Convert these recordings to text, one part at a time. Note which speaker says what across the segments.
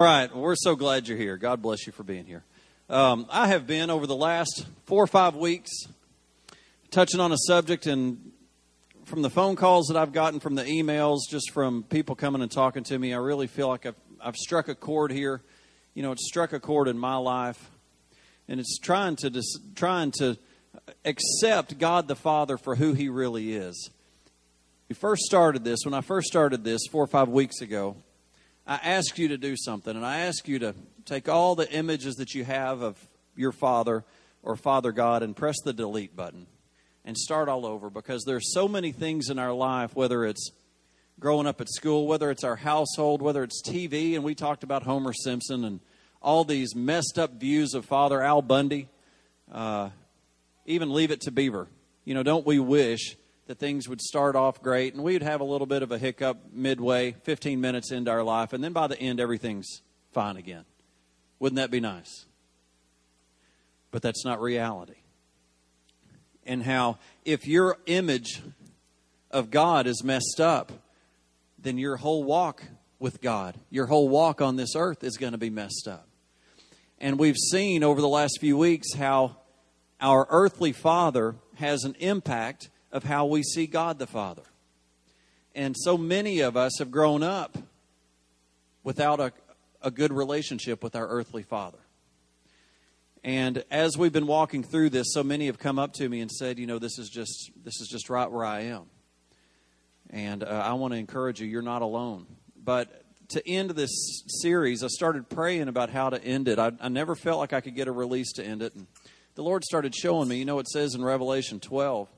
Speaker 1: All right. Well, we're so glad you're here. God bless you for being here. Um, I have been over the last four or five weeks touching on a subject, and from the phone calls that I've gotten, from the emails, just from people coming and talking to me, I really feel like I've, I've struck a chord here. You know, it's struck a chord in my life, and it's trying to dis- trying to accept God the Father for who He really is. We first started this when I first started this four or five weeks ago. I ask you to do something, and I ask you to take all the images that you have of your Father or Father God and press the delete button and start all over because there's so many things in our life, whether it's growing up at school, whether it's our household, whether it's TV, and we talked about Homer Simpson and all these messed up views of Father Al Bundy. Uh, even leave it to Beaver. You know, don't we wish that things would start off great and we'd have a little bit of a hiccup midway, 15 minutes into our life, and then by the end, everything's fine again. Wouldn't that be nice? But that's not reality. And how, if your image of God is messed up, then your whole walk with God, your whole walk on this earth is going to be messed up. And we've seen over the last few weeks how our earthly father has an impact of how we see God the Father. And so many of us have grown up without a, a good relationship with our earthly father. And as we've been walking through this, so many have come up to me and said, you know, this is just this is just right where I am. And uh, I want to encourage you, you're not alone. But to end this series, I started praying about how to end it. I, I never felt like I could get a release to end it. And the Lord started showing me, you know, it says in Revelation 12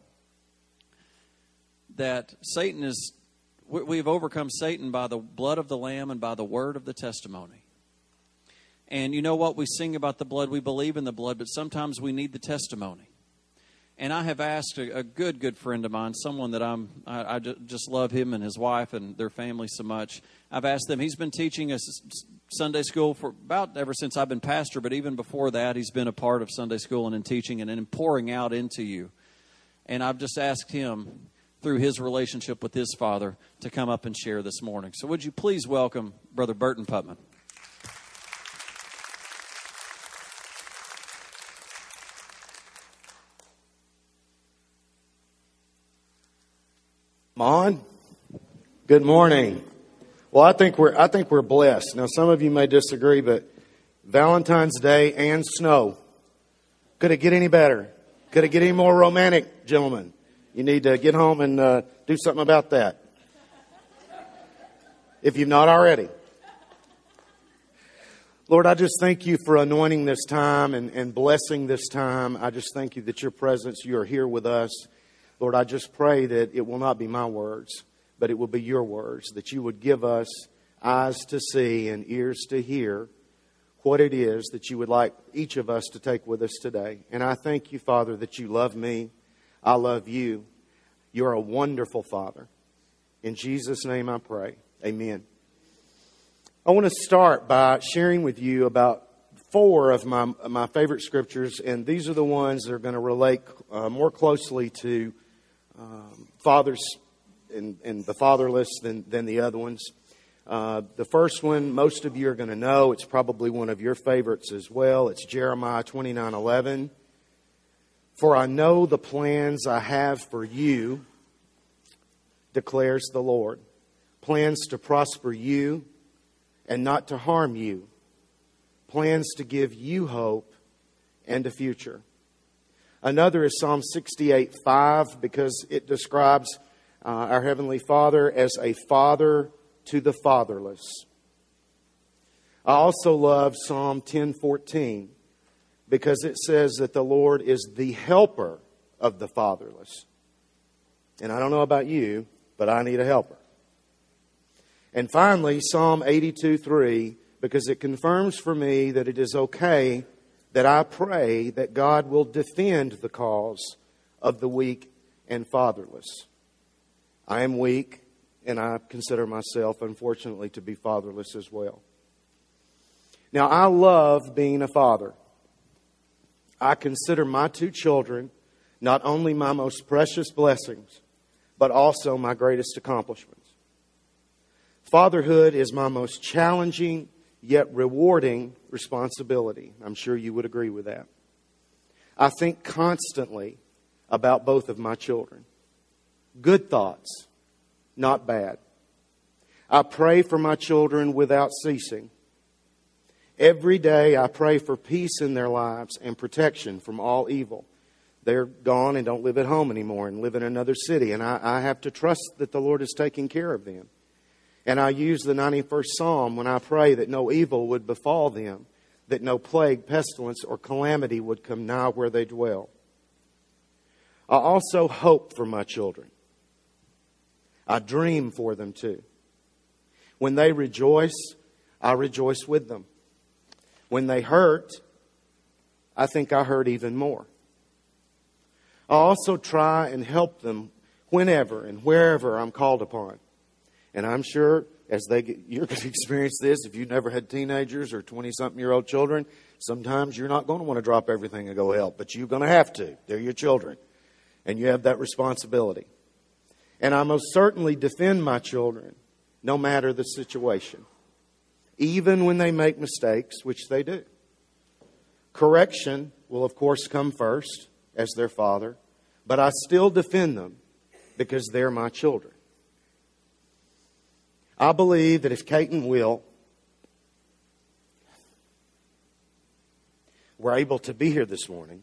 Speaker 1: that Satan is, we've overcome Satan by the blood of the Lamb and by the word of the testimony. And you know what? We sing about the blood, we believe in the blood, but sometimes we need the testimony. And I have asked a, a good, good friend of mine, someone that I'm, I, I, just love him and his wife and their family so much. I've asked them, he's been teaching us Sunday school for about ever since I've been pastor, but even before that, he's been a part of Sunday school and in teaching and in pouring out into you. And I've just asked him, through his relationship with his father to come up and share this morning. So, would you please welcome Brother Burton Putman?
Speaker 2: Mon, good morning. Well, I think we're I think we're blessed. Now, some of you may disagree, but Valentine's Day and snow. Could it get any better? Could it get any more romantic, gentlemen? You need to get home and uh, do something about that. If you've not already. Lord, I just thank you for anointing this time and, and blessing this time. I just thank you that your presence, you are here with us. Lord, I just pray that it will not be my words, but it will be your words, that you would give us eyes to see and ears to hear what it is that you would like each of us to take with us today. And I thank you, Father, that you love me I love you. You're a wonderful Father. In Jesus' name I pray. Amen. I want to start by sharing with you about four of my, my favorite scriptures, and these are the ones that are going to relate uh, more closely to um, fathers and, and, the fatherless than, than the other ones. Uh, the first one, most of you are going to know. It's probably one of your favorites as well. It's Jeremiah 29 11. For I know the plans I have for you, declares the Lord plans to prosper you and not to harm you, plans to give you hope and a future. Another is Psalm 68 5 because it describes uh, our Heavenly Father as a father to the fatherless. I also love Psalm 10 14 because it says that the Lord is the helper of the fatherless. And I don't know about you, but I need a helper. And finally, Psalm 82 3, because it confirms for me that it is okay that I pray that God will defend the cause of the weak and fatherless. I am weak, and I consider myself, unfortunately, to be fatherless as well. Now, I love being a father. I consider my two children not only my most precious blessings, but also my greatest accomplishments. Fatherhood is my most challenging yet rewarding responsibility. I'm sure you would agree with that. I think constantly about both of my children. Good thoughts, not bad. I pray for my children without ceasing. Every day I pray for peace in their lives and protection from all evil. They're gone and don't live at home anymore and live in another city, and I, I have to trust that the Lord is taking care of them. And I use the 91st Psalm when I pray that no evil would befall them, that no plague, pestilence, or calamity would come nigh where they dwell. I also hope for my children. I dream for them too. When they rejoice, I rejoice with them. When they hurt, I think I hurt even more. I also try and help them whenever and wherever I'm called upon. And I'm sure as they get, you're going to experience this if you've never had teenagers or 20 something year old children. Sometimes you're not going to want to drop everything and go help, but you're going to have to. They're your children. And you have that responsibility. And I most certainly defend my children no matter the situation, even when they make mistakes, which they do. Correction will, of course, come first as their father, but I still defend them because they're my children. I believe that if Kate and Will were able to be here this morning,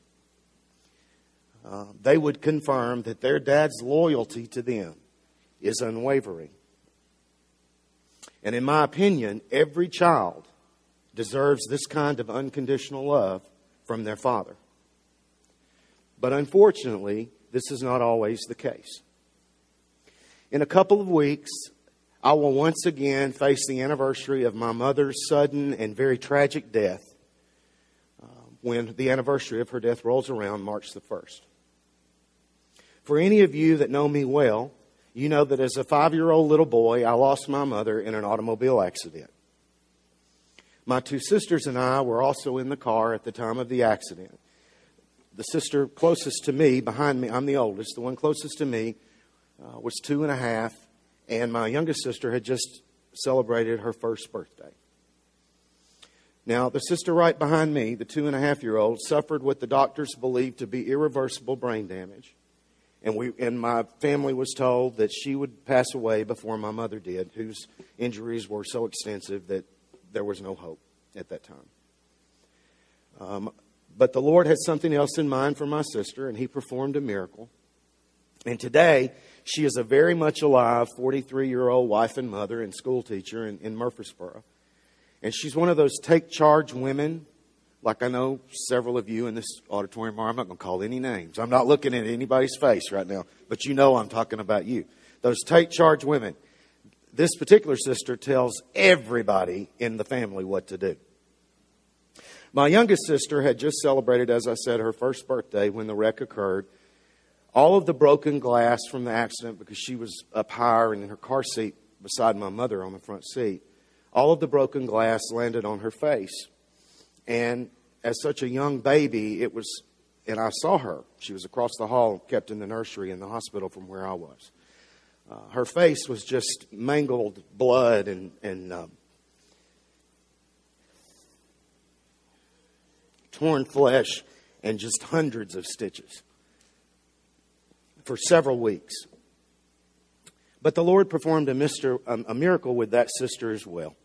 Speaker 2: uh, they would confirm that their dad's loyalty to them is unwavering. And in my opinion, every child deserves this kind of unconditional love from their father. But unfortunately, this is not always the case. In a couple of weeks, I will once again face the anniversary of my mother's sudden and very tragic death uh, when the anniversary of her death rolls around March the 1st. For any of you that know me well, you know that as a five year old little boy, I lost my mother in an automobile accident. My two sisters and I were also in the car at the time of the accident. The sister closest to me, behind me, I'm the oldest, the one closest to me, uh, was two and a half, and my youngest sister had just celebrated her first birthday. Now, the sister right behind me, the two and a half year old, suffered what the doctors believed to be irreversible brain damage. And, we, and my family was told that she would pass away before my mother did, whose injuries were so extensive that there was no hope at that time. Um, but the Lord had something else in mind for my sister, and He performed a miracle. And today, she is a very much alive 43 year old wife and mother and school teacher in, in Murfreesboro. And she's one of those take charge women like I know several of you in this auditorium are. I'm not going to call any names. I'm not looking at anybody's face right now, but you know I'm talking about you. Those take charge women. This particular sister tells everybody in the family what to do. My youngest sister had just celebrated, as I said, her first birthday when the wreck occurred. All of the broken glass from the accident, because she was up higher and in her car seat beside my mother on the front seat, all of the broken glass landed on her face. And as such a young baby, it was, and I saw her. She was across the hall, kept in the nursery in the hospital from where I was. Uh, her face was just mangled blood and, and uh, torn flesh and just hundreds of stitches for several weeks. But the Lord performed a, mister, a miracle with that sister as well.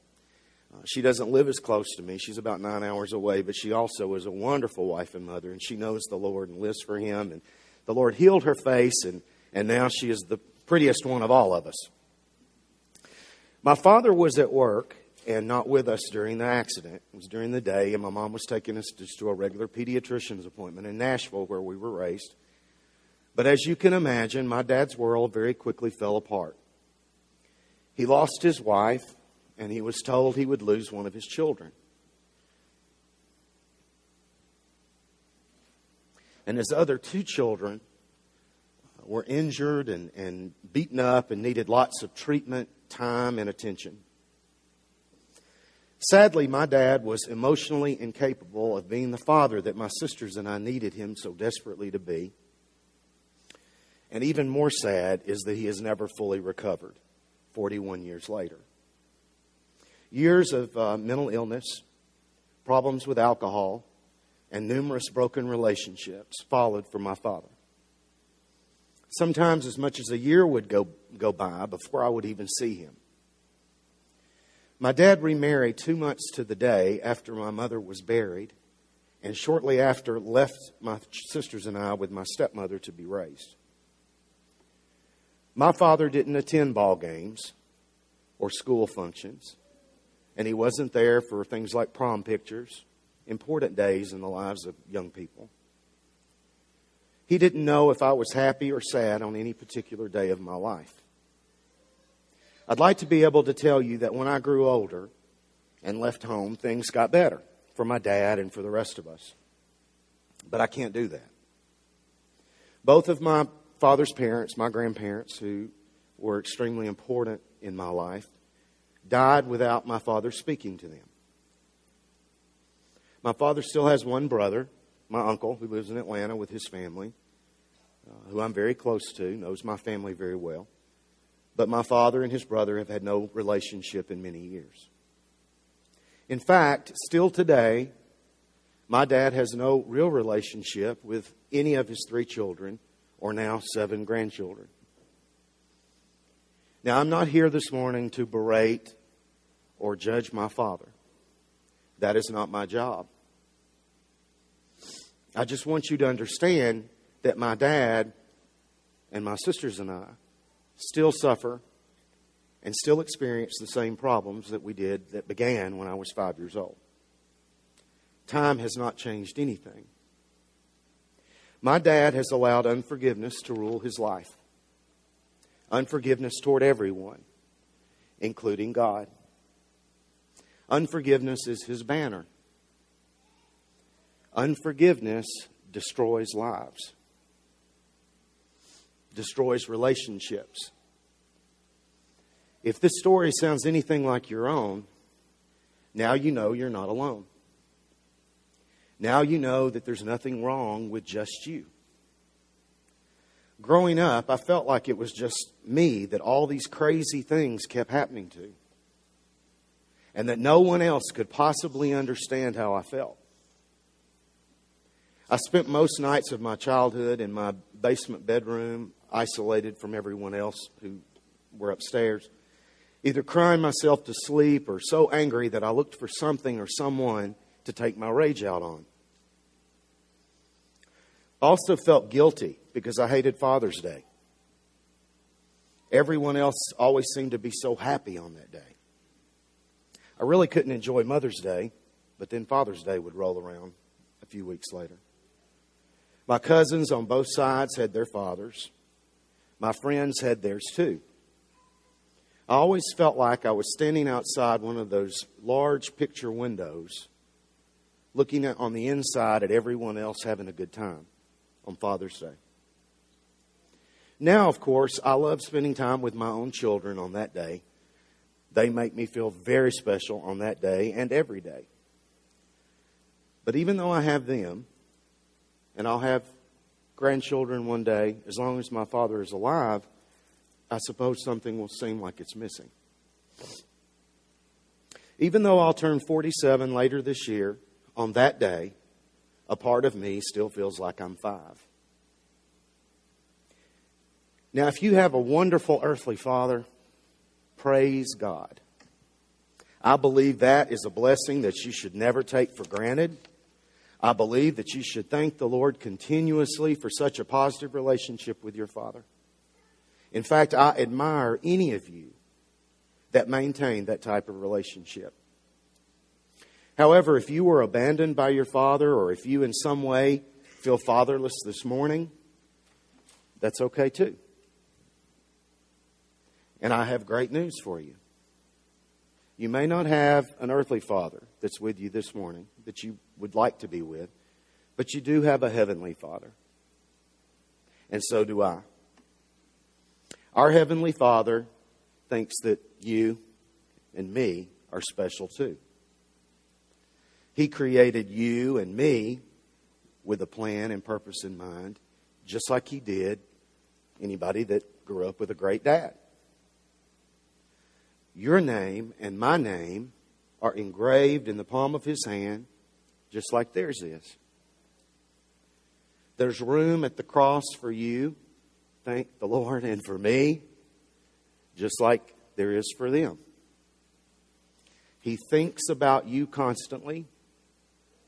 Speaker 2: She doesn't live as close to me. She's about nine hours away, but she also is a wonderful wife and mother, and she knows the Lord and lives for Him. And the Lord healed her face, and, and now she is the prettiest one of all of us. My father was at work and not with us during the accident. It was during the day, and my mom was taking us to a regular pediatrician's appointment in Nashville, where we were raised. But as you can imagine, my dad's world very quickly fell apart. He lost his wife, and he was told he would lose one of his children. And his other two children were injured and, and beaten up and needed lots of treatment, time, and attention. Sadly, my dad was emotionally incapable of being the father that my sisters and I needed him so desperately to be. And even more sad is that he has never fully recovered 41 years later. Years of uh, mental illness, problems with alcohol, and numerous broken relationships followed for my father. Sometimes as much as a year would go, go by before I would even see him. My dad remarried two months to the day after my mother was buried, and shortly after left my sisters and I with my stepmother to be raised. My father didn't attend ball games or school functions, and he wasn't there for things like prom pictures, important days in the lives of young people. He didn't know if I was happy or sad on any particular day of my life. I'd like to be able to tell you that when I grew older and left home, things got better for my dad and for the rest of us. But I can't do that. Both of my father's parents, my grandparents, who were extremely important in my life, died without my father speaking to them. My father still has one brother, my uncle, who lives in Atlanta with his family, uh, who I'm very close to, knows my family very well. But my father and his brother have had no relationship in many years. In fact, still today, my dad has no real relationship with any of his three children or now seven grandchildren. Now, I'm not here this morning to berate or judge my father. That is not my job. I just want you to understand that my dad and my sisters and I still suffer and still experience the same problems that we did that began when I was five years old. Time has not changed anything. My dad has allowed unforgiveness to rule his life. Unforgiveness toward everyone, including God. Unforgiveness is his banner. Unforgiveness destroys lives, destroys relationships. If this story sounds anything like your own, now you know you're not alone. Now you know that there's nothing wrong with just you. Growing up, I felt like it was just me that all these crazy things kept happening to, and that no one else could possibly understand how I felt. I spent most nights of my childhood in my basement bedroom, isolated from everyone else who were upstairs, either crying myself to sleep or so angry that I looked for something or someone to take my rage out on. I also felt guilty because I hated Father's Day. Everyone else always seemed to be so happy on that day. I really couldn't enjoy Mother's Day, but then Father's Day would roll around a few weeks later. My cousins on both sides had their fathers. My friends had theirs too. I always felt like I was standing outside one of those large picture windows, looking on the inside at everyone else having a good time on Father's Day. Now, of course, I love spending time with my own children on that day. They make me feel very special on that day and every day. But even though I have them, and I'll have grandchildren one day, as long as my father is alive, I suppose something will seem like it's missing. Even though I'll turn 47 later this year, on that day, a part of me still feels like I'm five. Now, if you have a wonderful earthly father, praise God. I believe that is a blessing that you should never take for granted. I believe that you should thank the Lord continuously for such a positive relationship with your father. In fact, I admire any of you that maintain that type of relationship. However, if you were abandoned by your father or if you in some way feel fatherless this morning, that's okay too. And I have great news for you. You may not have an earthly father that's with you this morning that you would like to be with, but you do have a heavenly father. And so do I. Our heavenly father thinks that you and me are special too. He created you and me with a plan and purpose in mind, just like He did anybody that grew up with a great dad. Your name and my name are engraved in the palm of his hand, just like theirs is. There's room at the cross for you, thank the Lord, and for me, just like there is for them. He thinks about you constantly,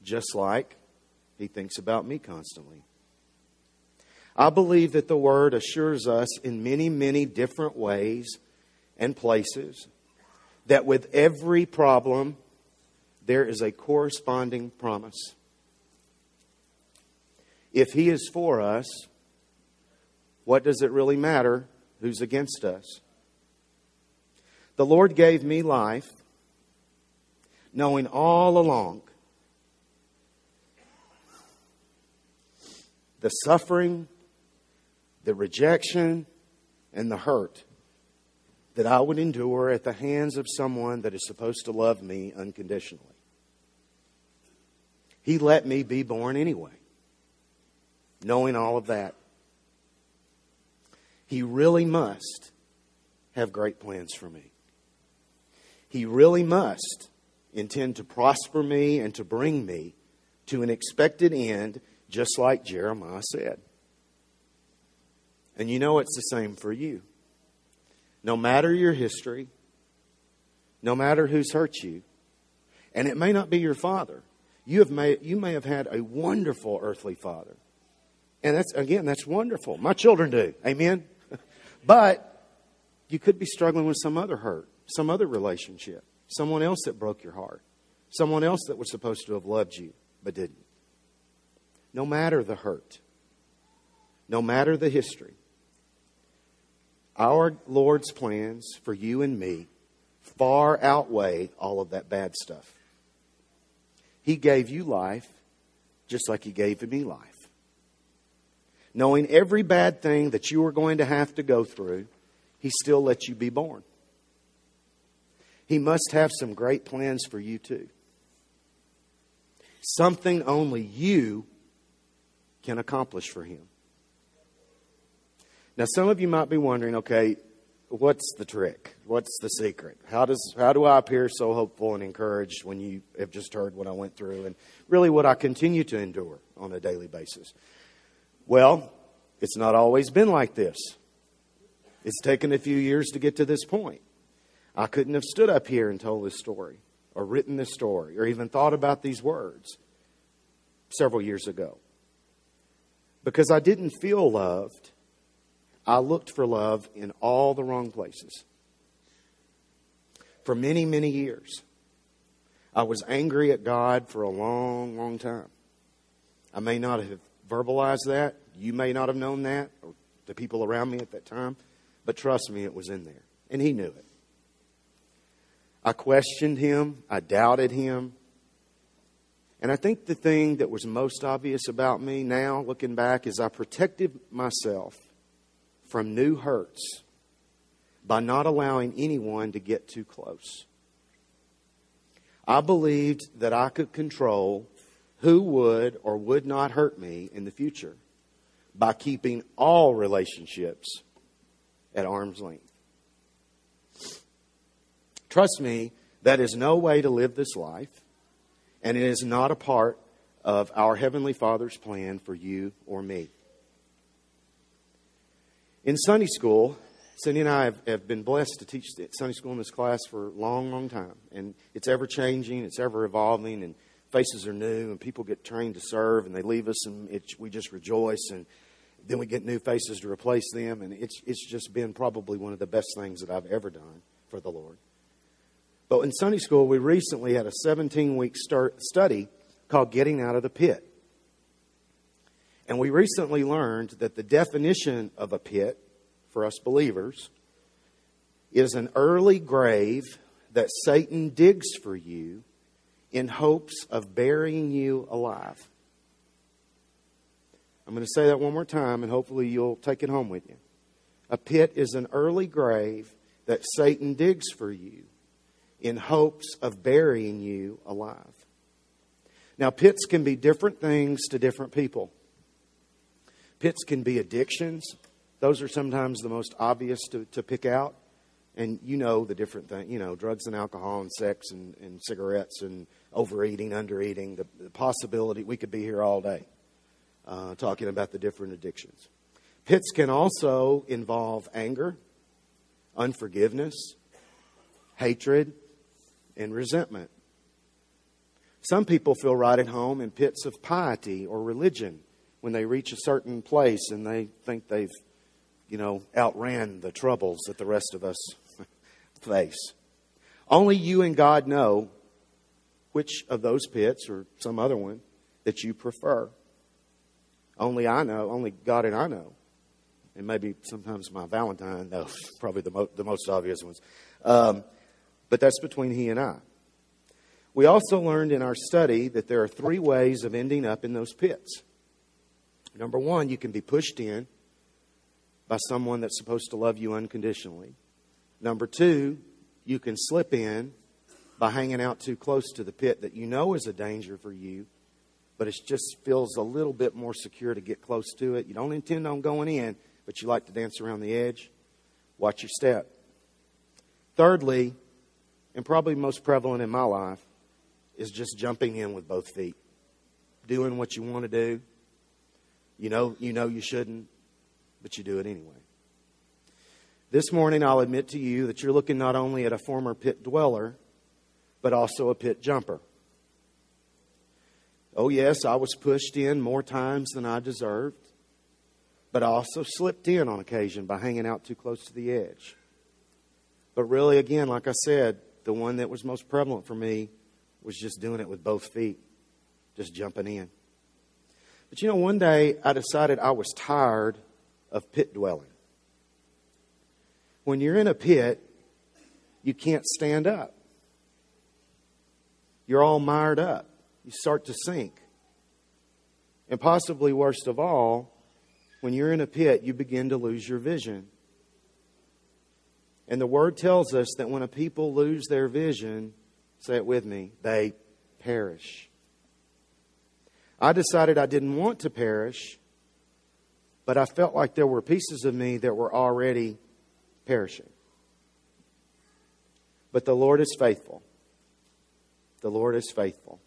Speaker 2: just like he thinks about me constantly. I believe that the Word assures us in many, many different ways and places that with every problem, there is a corresponding promise. If He is for us, what does it really matter who's against us? The Lord gave me life, knowing all along the suffering, the rejection, and the hurt that I would endure at the hands of someone that is supposed to love me unconditionally. He let me be born anyway, knowing all of that. He really must have great plans for me. He really must intend to prosper me and to bring me to an expected end, just like Jeremiah said. And you know it's the same for you. No matter your history, no matter who's hurt you, and it may not be your father. You, have may, you may have had a wonderful earthly father. And that's, again, that's wonderful. My children do. Amen? but you could be struggling with some other hurt, some other relationship, someone else that broke your heart, someone else that was supposed to have loved you but didn't. No matter the hurt, no matter the history, our Lord's plans for you and me far outweigh all of that bad stuff. He gave you life just like He gave me life. Knowing every bad thing that you are going to have to go through, He still lets you be born. He must have some great plans for you too. Something only you can accomplish for Him. Now, some of you might be wondering, okay, what's the trick? What's the secret? How does how do I appear so hopeful and encouraged when you have just heard what I went through and really what I continue to endure on a daily basis? Well, it's not always been like this. It's taken a few years to get to this point. I couldn't have stood up here and told this story or written this story or even thought about these words several years ago because I didn't feel loved I looked for love in all the wrong places. For many, many years, I was angry at God for a long, long time. I may not have verbalized that. You may not have known that, or the people around me at that time. But trust me, it was in there. And He knew it. I questioned Him. I doubted Him. And I think the thing that was most obvious about me now, looking back, is I protected myself from new hurts by not allowing anyone to get too close. I believed that I could control who would or would not hurt me in the future by keeping all relationships at arm's length. Trust me, that is no way to live this life, and it is not a part of our Heavenly Father's plan for you or me. In Sunday school, Cindy and I have, have, been blessed to teach Sunday school in this class for a long, long time. And it's ever changing, it's ever evolving, and faces are new, and people get trained to serve, and they leave us, and it, we just rejoice. And then we get new faces to replace them. And it's, it's just been probably one of the best things that I've ever done for the Lord. But in Sunday school, we recently had a 17 week study called Getting Out of the Pit. And we recently learned that the definition of a pit for us believers is an early grave that Satan digs for you in hopes of burying you alive. I'm going to say that one more time, and hopefully you'll take it home with you. A pit is an early grave that Satan digs for you in hopes of burying you alive. Now, pits can be different things to different people. Pits can be addictions. Those are sometimes the most obvious to, to pick out. and you know the different things, you know, drugs and alcohol and sex and, and cigarettes and overeating, undereating, the, the possibility we could be here all day uh, talking about the different addictions. Pits can also involve anger, unforgiveness, hatred, and resentment. Some people feel right at home in pits of piety or religion when they reach a certain place and they think they've, you know, outran the troubles that the rest of us face. Only you and God know which of those pits or some other one that you prefer. Only I know, only God and I know. And maybe sometimes my Valentine knows, probably the, mo- the most obvious ones. Um, but that's between he and I. We also learned in our study that there are three ways of ending up in those pits. Number one, you can be pushed in by someone that's supposed to love you unconditionally. Number two, you can slip in by hanging out too close to the pit that you know is a danger for you, but it just feels a little bit more secure to get close to it. You don't intend on going in, but you like to dance around the edge. Watch your step. Thirdly, and probably most prevalent in my life, is just jumping in with both feet, doing what you want to do. You know, you know you shouldn't, but you do it anyway. This morning, I'll admit to you that you're looking not only at a former pit dweller, but also a pit jumper. Oh, yes, I was pushed in more times than I deserved, but I also slipped in on occasion by hanging out too close to the edge. But really, again, like I said, the one that was most prevalent for me was just doing it with both feet, just jumping in. But you know, one day I decided I was tired of pit dwelling. When you're in a pit, you can't stand up. You're all mired up. You start to sink. And possibly worst of all, when you're in a pit, you begin to lose your vision. And the word tells us that when a people lose their vision, Say it with me. They perish. I decided I didn't want to perish, but I felt like there were pieces of me that were already perishing. But the Lord is faithful. The Lord is faithful.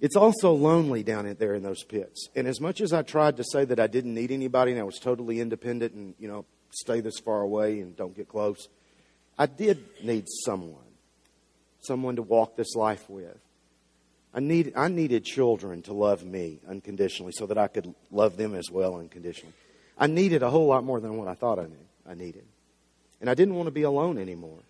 Speaker 2: It's also lonely down there in those pits. And as much as I tried to say that I didn't need anybody and I was totally independent and, you know, stay this far away and don't get close, I did need someone someone to walk this life with. I, need, I needed children to love me unconditionally so that I could love them as well unconditionally. I needed a whole lot more than what I thought I knew I needed. And I didn't want to be alone anymore.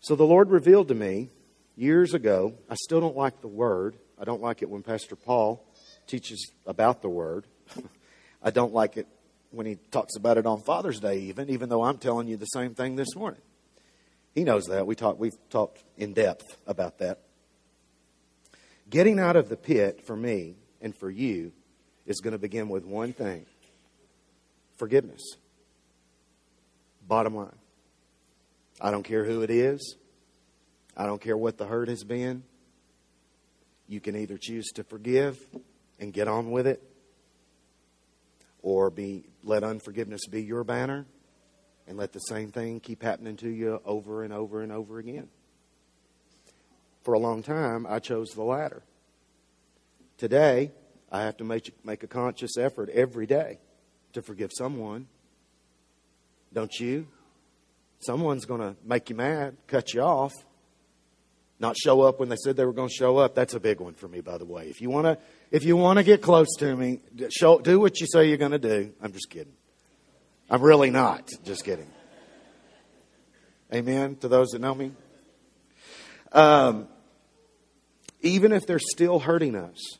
Speaker 2: So the Lord revealed to me years ago, I still don't like the word. I don't like it when Pastor Paul teaches about the word. I don't like it when he talks about it on Father's Day, even, even though I'm telling you the same thing this morning. He knows that. We talk, we've talked in depth about that. Getting out of the pit for me and for you is going to begin with one thing forgiveness. Bottom line. I don't care who it is, I don't care what the hurt has been. You can either choose to forgive and get on with it, or be let unforgiveness be your banner, and let the same thing keep happening to you over and over and over again. For a long time, I chose the latter. Today, I have to make, make a conscious effort every day to forgive someone. Don't you? Someone's going to make you mad, cut you off, not show up when they said they were going to show up. That's a big one for me, by the way. If you want to, if you want to get close to me, show, do what you say you're going to do. I'm just kidding. I'm really not. Just kidding. Amen to those that know me. Um, even if they're still hurting us,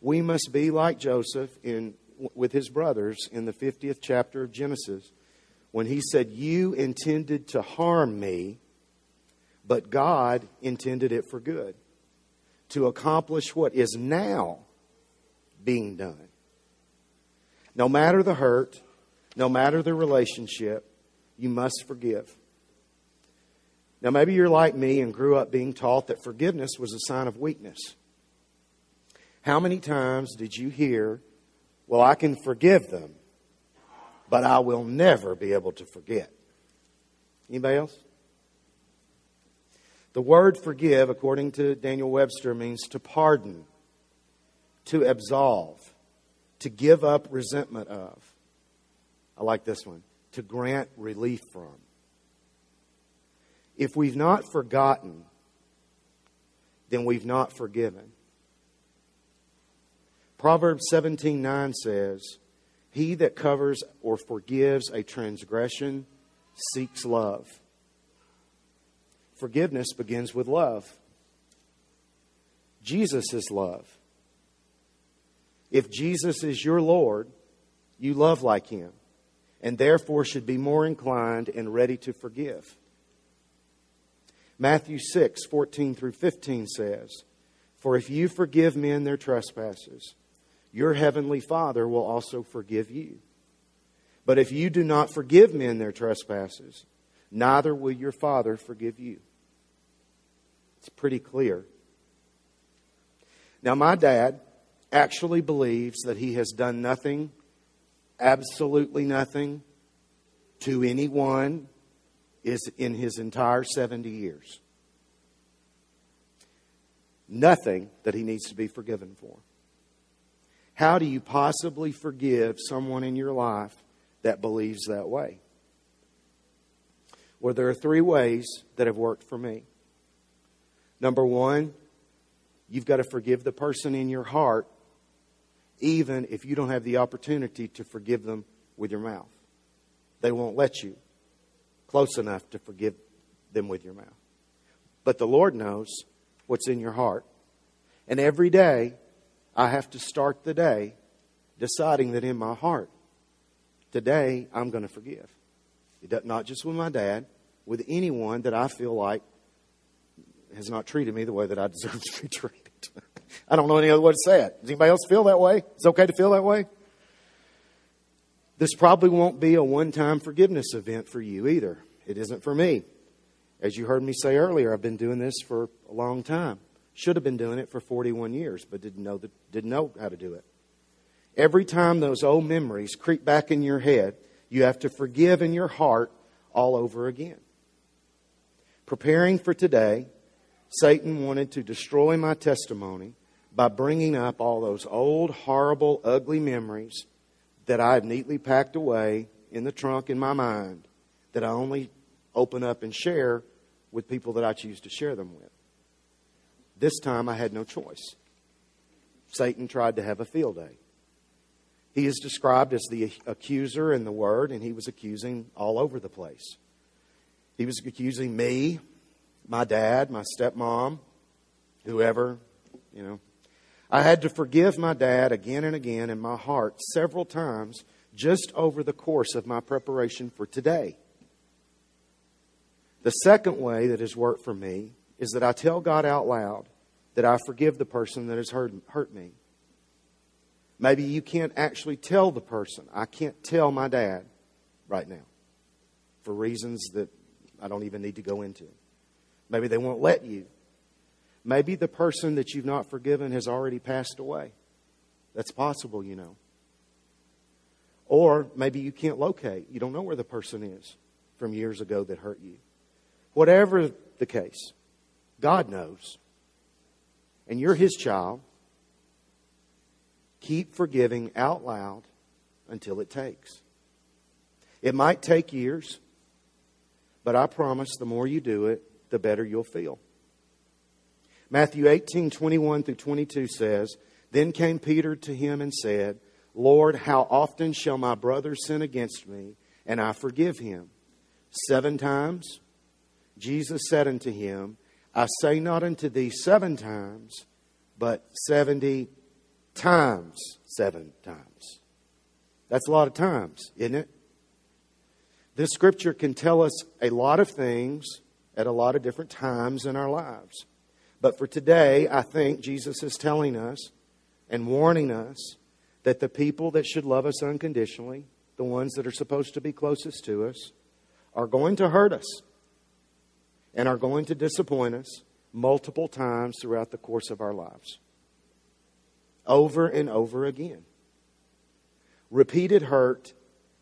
Speaker 2: we must be like Joseph in, with his brothers in the 50th chapter of Genesis when he said, You intended to harm me, but God intended it for good to accomplish what is now being done. No matter the hurt, no matter the relationship, you must forgive. Now, maybe you're like me and grew up being taught that forgiveness was a sign of weakness. How many times did you hear, Well, I can forgive them, but I will never be able to forget. Anybody else? The word forgive, according to Daniel Webster, means to pardon, to absolve, to give up resentment of. I like this one. To grant relief from. If we've not forgotten, then we've not forgiven. Proverbs 17:9 says, "He that covers or forgives a transgression seeks love." Forgiveness begins with love. Jesus is love. If Jesus is your Lord, you love like him and therefore should be more inclined and ready to forgive. Matthew 6, 14 through 15 says, For if you forgive men their trespasses, your heavenly Father will also forgive you. But if you do not forgive men their trespasses, neither will your Father forgive you. It's pretty clear. Now, my dad actually believes that he has done nothing, absolutely nothing, to anyone is in his entire 70 years. Nothing that he needs to be forgiven for. How do you possibly forgive someone in your life that believes that way? Well, there are three ways that have worked for me. Number one, you've got to forgive the person in your heart, even if you don't have the opportunity to forgive them with your mouth. They won't let you close enough to forgive them with your mouth. But the Lord knows what's in your heart. And every day, I have to start the day deciding that in my heart, today I'm going to forgive. Not just with my dad, with anyone that I feel like has not treated me the way that I deserve to be treated. I don't know any other way to say it. Does anybody else feel that way? It's okay to feel that way? This probably won't be a one time forgiveness event for you either. It isn't for me. As you heard me say earlier, I've been doing this for a long time. Should have been doing it for 41 years, but didn't know, that, didn't know how to do it. Every time those old memories creep back in your head, you have to forgive in your heart all over again. Preparing for today, Satan wanted to destroy my testimony by bringing up all those old, horrible, ugly memories that I have neatly packed away in the trunk in my mind that I only open up and share with people that I choose to share them with. This time I had no choice. Satan tried to have a field day. He is described as the accuser in the word, and he was accusing all over the place. He was accusing me, my dad, my stepmom, whoever, you know, I had to forgive my dad again and again in my heart several times just over the course of my preparation for today. The second way that has worked for me is that I tell God out loud that I forgive the person that has hurt, hurt me. Maybe you can't actually tell the person. I can't tell my dad right now for reasons that I don't even need to go into. Maybe they won't let you. Maybe the person that you've not forgiven has already passed away. That's possible, you know. Or maybe you can't locate. You don't know where the person is from years ago that hurt you. Whatever the case, God knows. And you're His child. Keep forgiving out loud until it takes. It might take years, but I promise the more you do it, the better you'll feel. Matthew 18, 21 through 22 says, Then came Peter to him and said, Lord, how often shall my brother sin against me, and I forgive him? Seven times? Jesus said unto him, I say not unto thee seven times, but seventy times seven times. That's a lot of times, isn't it? This scripture can tell us a lot of things at a lot of different times in our lives. But for today, I think Jesus is telling us and warning us that the people that should love us unconditionally, the ones that are supposed to be closest to us, are going to hurt us and are going to disappoint us multiple times throughout the course of our lives. Over and over again. Repeated hurt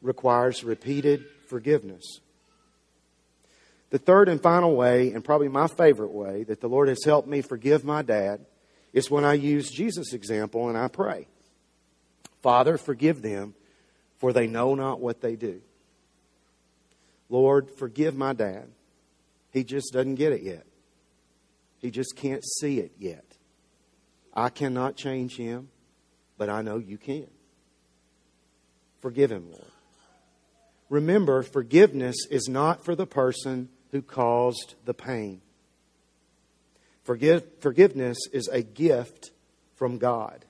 Speaker 2: requires repeated forgiveness. The third and final way, and probably my favorite way, that the Lord has helped me forgive my dad is when I use Jesus' example and I pray Father, forgive them, for they know not what they do. Lord, forgive my dad. He just doesn't get it yet. He just can't see it yet. I cannot change him, but I know you can. Forgive him, Lord. Remember, forgiveness is not for the person who caused the pain. Forgive, forgiveness is a gift from God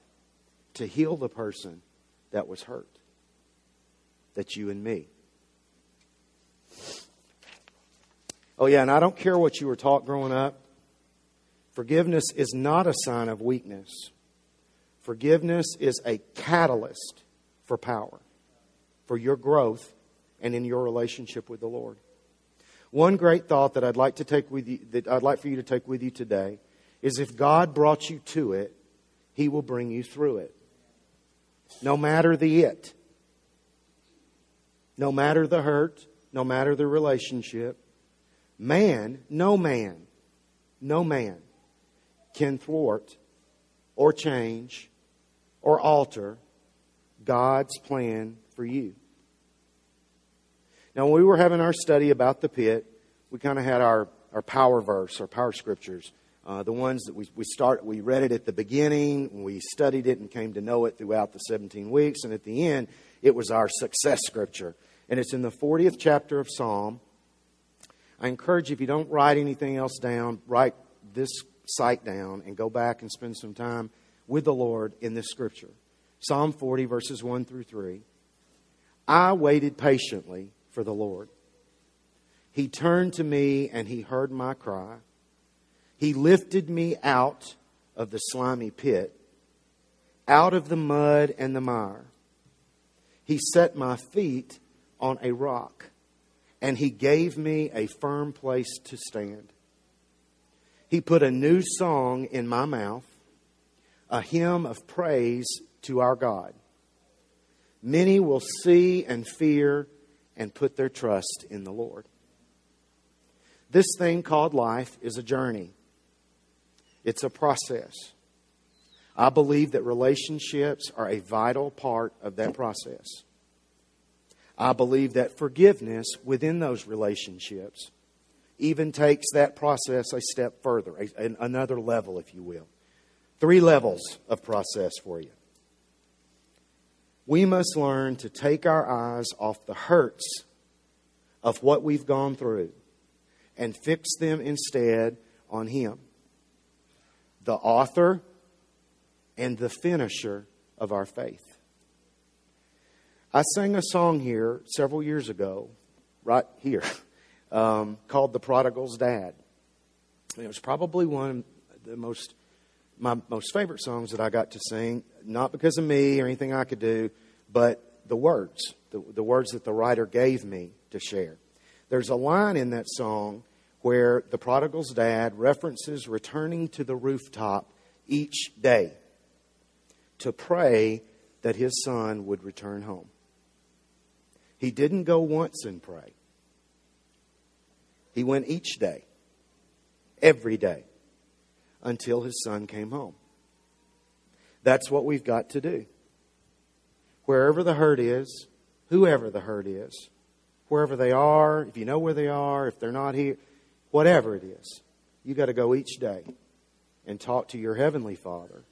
Speaker 2: to heal the person that was hurt. That's you and me. Oh, yeah, and I don't care what you were taught growing up. Forgiveness is not a sign of weakness. Forgiveness is a catalyst for power, for your growth, and in your relationship with the Lord. One great thought that I'd like to take with you, that I'd like for you to take with you today, is if God brought you to it, He will bring you through it. No matter the it, no matter the hurt, no matter the relationship, man, no man, no man can thwart or change or alter God's plan for you. Now, when we were having our study about the pit, we kind of had our, our power verse, our power scriptures. Uh, the ones that we, we start, we read it at the beginning, we studied it and came to know it throughout the 17 weeks, and at the end, it was our success scripture. And it's in the 40th chapter of Psalm. I encourage you, if you don't write anything else down, write this site down and go back and spend some time with the Lord in this scripture. Psalm 40, verses 1 through 3. I waited patiently for the Lord. He turned to me and he heard my cry. He lifted me out of the slimy pit, out of the mud and the mire. He set my feet on a rock, and he gave me a firm place to stand. He put a new song in my mouth, a hymn of praise to our God. Many will see and fear and put their trust in the Lord. This thing called life is a journey, it's a process. I believe that relationships are a vital part of that process. I believe that forgiveness within those relationships even takes that process a step further, a, another level, if you will. Three levels of process for you. We must learn to take our eyes off the hurts of what we've gone through and fix them instead on Him, the author and the finisher of our faith. I sang a song here several years ago, right here, um, called The Prodigal's Dad. And it was probably one of the most my most favorite songs that I got to sing, not because of me or anything I could do, but the words, the, the words that the writer gave me to share. There's a line in that song where the prodigal's dad references returning to the rooftop each day to pray that his son would return home. He didn't go once and pray. He went each day, every day, until his son came home. That's what we've got to do. Wherever the hurt is, whoever the hurt is, wherever they are, if you know where they are, if they're not here, whatever it is, you've got to go each day and talk to your heavenly Father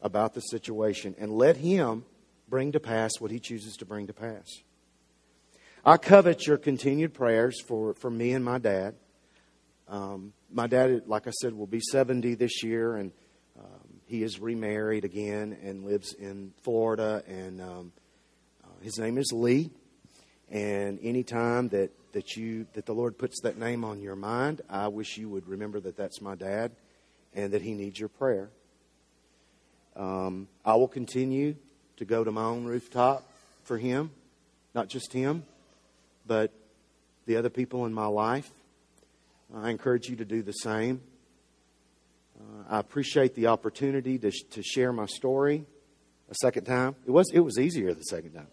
Speaker 2: about the situation and let Him bring to pass what He chooses to bring to pass. I covet your continued prayers for, for me and my dad. Um, my dad, like I said, will be 70 this year, and um, he is remarried again and lives in Florida. And um, uh, his name is Lee. And anytime that, that you that the Lord puts that name on your mind, I wish you would remember that that's my dad, and that he needs your prayer. Um, I will continue to go to my own rooftop for him, not just him, but the other people in my life. I encourage you to do the same. Uh, I appreciate the opportunity to, to share my story a second time. It was, it was easier the second time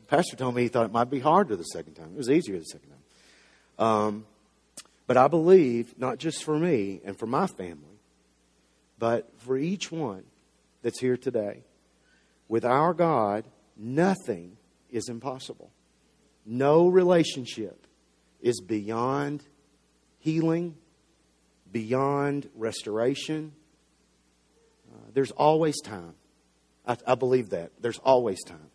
Speaker 2: The Pastor told me he thought it might be harder the second time. It was easier the second time. Um, but I believe, not just for me and for my family, but for each one that's here today, with our God, nothing is impossible. No relationship is beyond healing, beyond restoration. Uh, there's always time. I, I believe that. There's always time.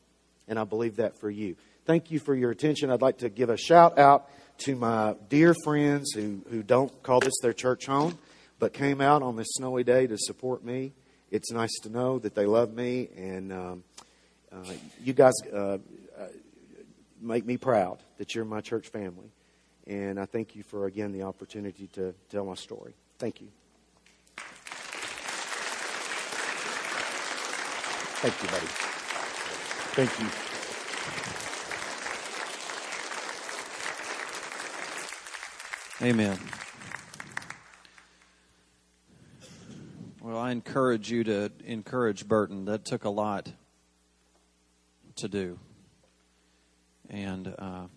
Speaker 2: And I believe that for you. Thank you for your attention. I'd like to give a shout out to my dear friends who, who don't call this their church home, but came out on this snowy day to support me. It's nice to know that they love me, and um, uh, you guys uh, uh make me proud that you're my church family. And I thank you for, again, the opportunity to tell my story. Thank you. Thank you, buddy. Thank you.
Speaker 1: Amen. Well, I encourage you to encourage Burton. That took a lot to do. And uh,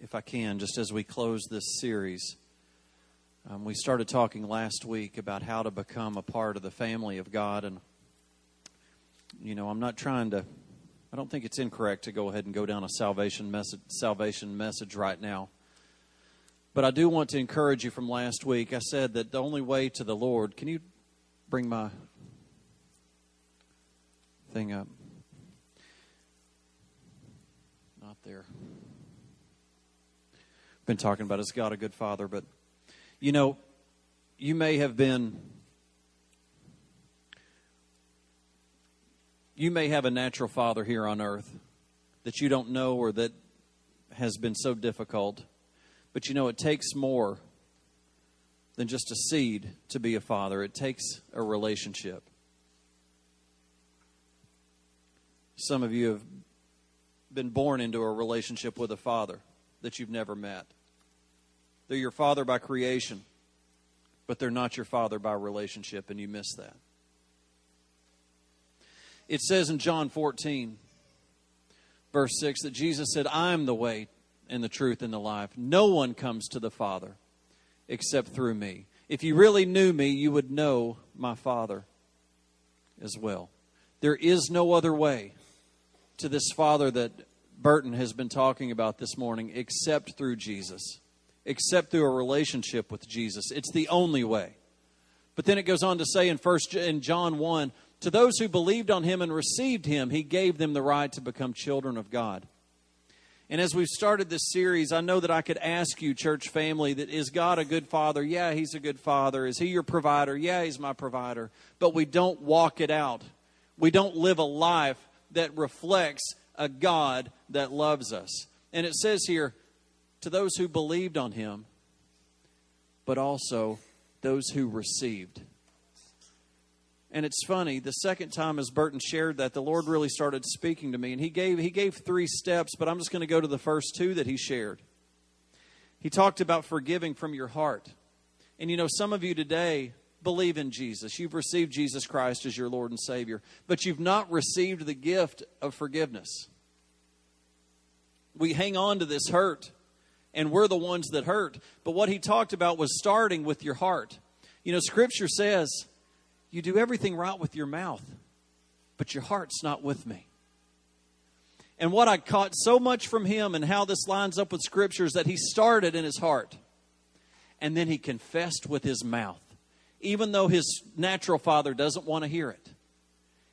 Speaker 1: if I can, just as we close this series, um, we started talking last week about how to become a part of the family of God. And, you know, I'm not trying to, I don't think it's incorrect to go ahead and go down a salvation message, salvation message right now. But I do want to encourage you from last week. I said that the only way to the Lord, can you bring my thing up? Not there. Been talking about is God a good father, but you know, you may have been you may have a natural father here on earth that you don't know or that has been so difficult but you know, it takes more than just a seed to be a father, it takes a relationship. Some of you have been born into a relationship with a father that you've never met. They're your father by creation, but they're not your father by relationship, and you miss that. It says in John 14, verse 6, that Jesus said, I am the way, and the truth and the life. No one comes to the Father except through me. If you really knew me, you would know my Father as well. There is no other way to this Father that Burton has been talking about this morning except through Jesus, except through a relationship with Jesus. It's the only way. But then it goes on to say in first in John 1, to those who believed on him and received him, he gave them the right to become children of God. And as we've started this series, I know that I could ask you, church family, that is God a good father? Yeah, he's a good father. Is he your provider? Yeah, he's my provider. But we don't walk it out. We don't live a life that reflects a God that loves us. And it says here, to those who believed on him, but also those who received. And it's funny, the second time as Burton shared that, the Lord really started speaking to me. And he gave, he gave three steps, but I'm just going to go to the first two that he shared. He talked about forgiving from your heart. And you know, some of you today believe in Jesus. You've received Jesus Christ as your Lord and Savior, but you've not received the gift of forgiveness. We hang on to this hurt, and we're the ones that hurt. But what he talked about was starting with your heart. You know, Scripture says, you do everything right with your mouth, but your heart's not with me. And what I caught so much from him and how this lines up with scripture is that he started in his heart and then he confessed with his mouth. Even though his natural father doesn't want to hear it,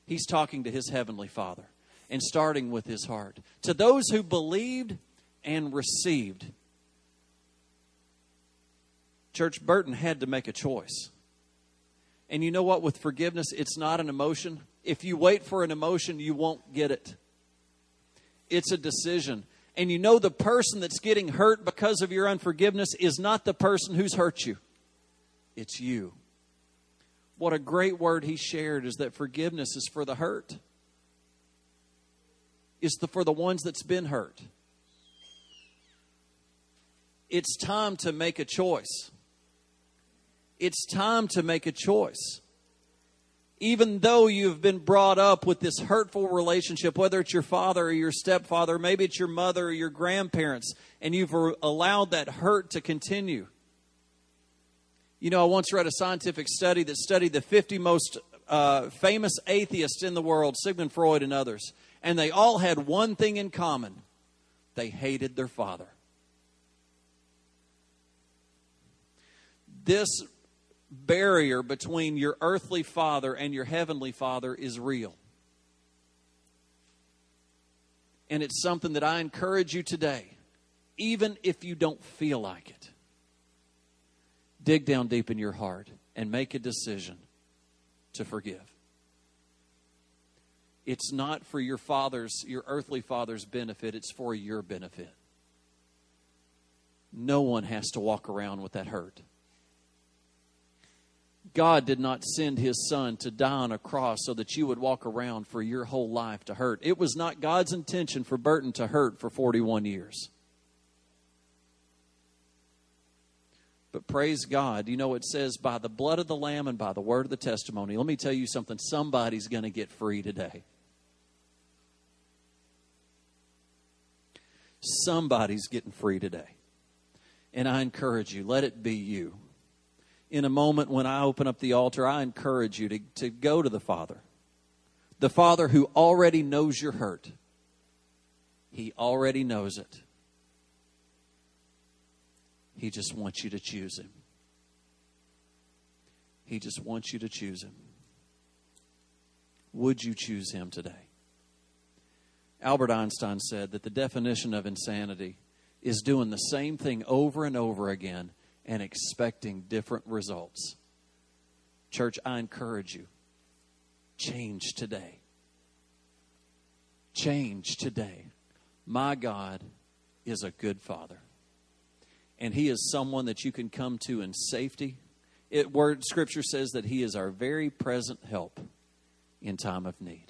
Speaker 1: he's talking to his heavenly father and starting with his heart. To those who believed and received, Church Burton had to make a choice. And you know what? With forgiveness, it's not an emotion. If you wait for an emotion, you won't get it. It's a decision. And you know the person that's getting hurt because of your unforgiveness is not the person who's hurt you, it's you. What a great word he shared is that forgiveness is for the hurt, is the, for the ones that's been hurt. It's time to make a choice. It's time to make a choice. even though you've been brought up with this hurtful relationship, whether it's your father or your stepfather, maybe it's your mother or your grandparents, and you've allowed that hurt to continue. You know, I once read a scientific study that studied the 50 most uh, famous atheists in the world, Sigmund Freud and others, and they all had one thing in common they hated their father. This barrier between your earthly father and your heavenly father is real. And it's something that I encourage you today, even if you don't feel like it. Dig down deep in your heart and make a decision to forgive. It's not for your father's, your earthly father's benefit, it's for your benefit. No one has to walk around with that hurt. God did not send his son to die on a cross so that you would walk around for your whole life to hurt. It was not God's intention for Burton to hurt for 41 years. But praise God, you know, it says, by the blood of the Lamb and by the word of the testimony. Let me tell you something somebody's going to get free today. Somebody's getting free today. And I encourage you, let it be you in a moment when I open up the altar, I encourage you to, to go to the Father. The Father who already knows your hurt. He already knows it. He just wants you to choose Him. He just wants you to choose Him. Would you choose Him today? Albert Einstein said that the definition of insanity is doing the same thing over and over again and expecting different results. Church, I encourage you change today. Change today. My God is a good father. And he is someone that you can come to in safety. It word scripture says that he is our very present help in time of need.